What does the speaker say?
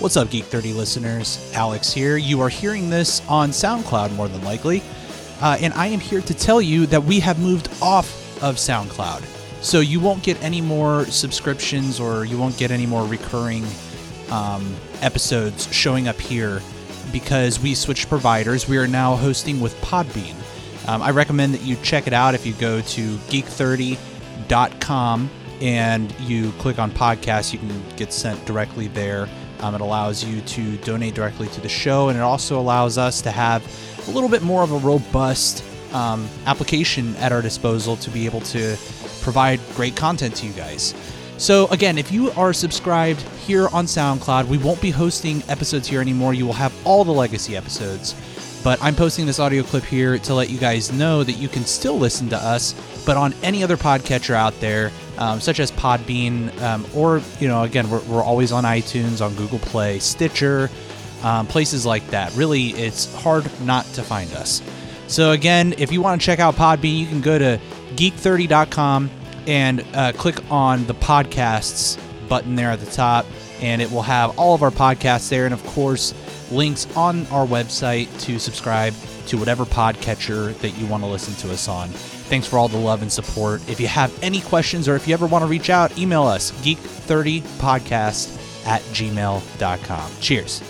What's up, Geek 30 listeners? Alex here. You are hearing this on SoundCloud more than likely. Uh, and I am here to tell you that we have moved off of SoundCloud. So you won't get any more subscriptions or you won't get any more recurring um, episodes showing up here because we switched providers. We are now hosting with Podbean. Um, I recommend that you check it out if you go to geek30.com and you click on podcasts, you can get sent directly there. Um, it allows you to donate directly to the show, and it also allows us to have a little bit more of a robust um, application at our disposal to be able to provide great content to you guys. So, again, if you are subscribed here on SoundCloud, we won't be hosting episodes here anymore. You will have all the legacy episodes. But I'm posting this audio clip here to let you guys know that you can still listen to us, but on any other podcatcher out there, um, such as Podbean, um, or, you know, again, we're, we're always on iTunes, on Google Play, Stitcher, um, places like that. Really, it's hard not to find us. So, again, if you want to check out Podbean, you can go to geek30.com and uh, click on the podcasts button there at the top, and it will have all of our podcasts there. And of course, links on our website to subscribe to whatever podcatcher that you want to listen to us on. Thanks for all the love and support. If you have any questions or if you ever want to reach out, email us geek30podcast at gmail.com. Cheers.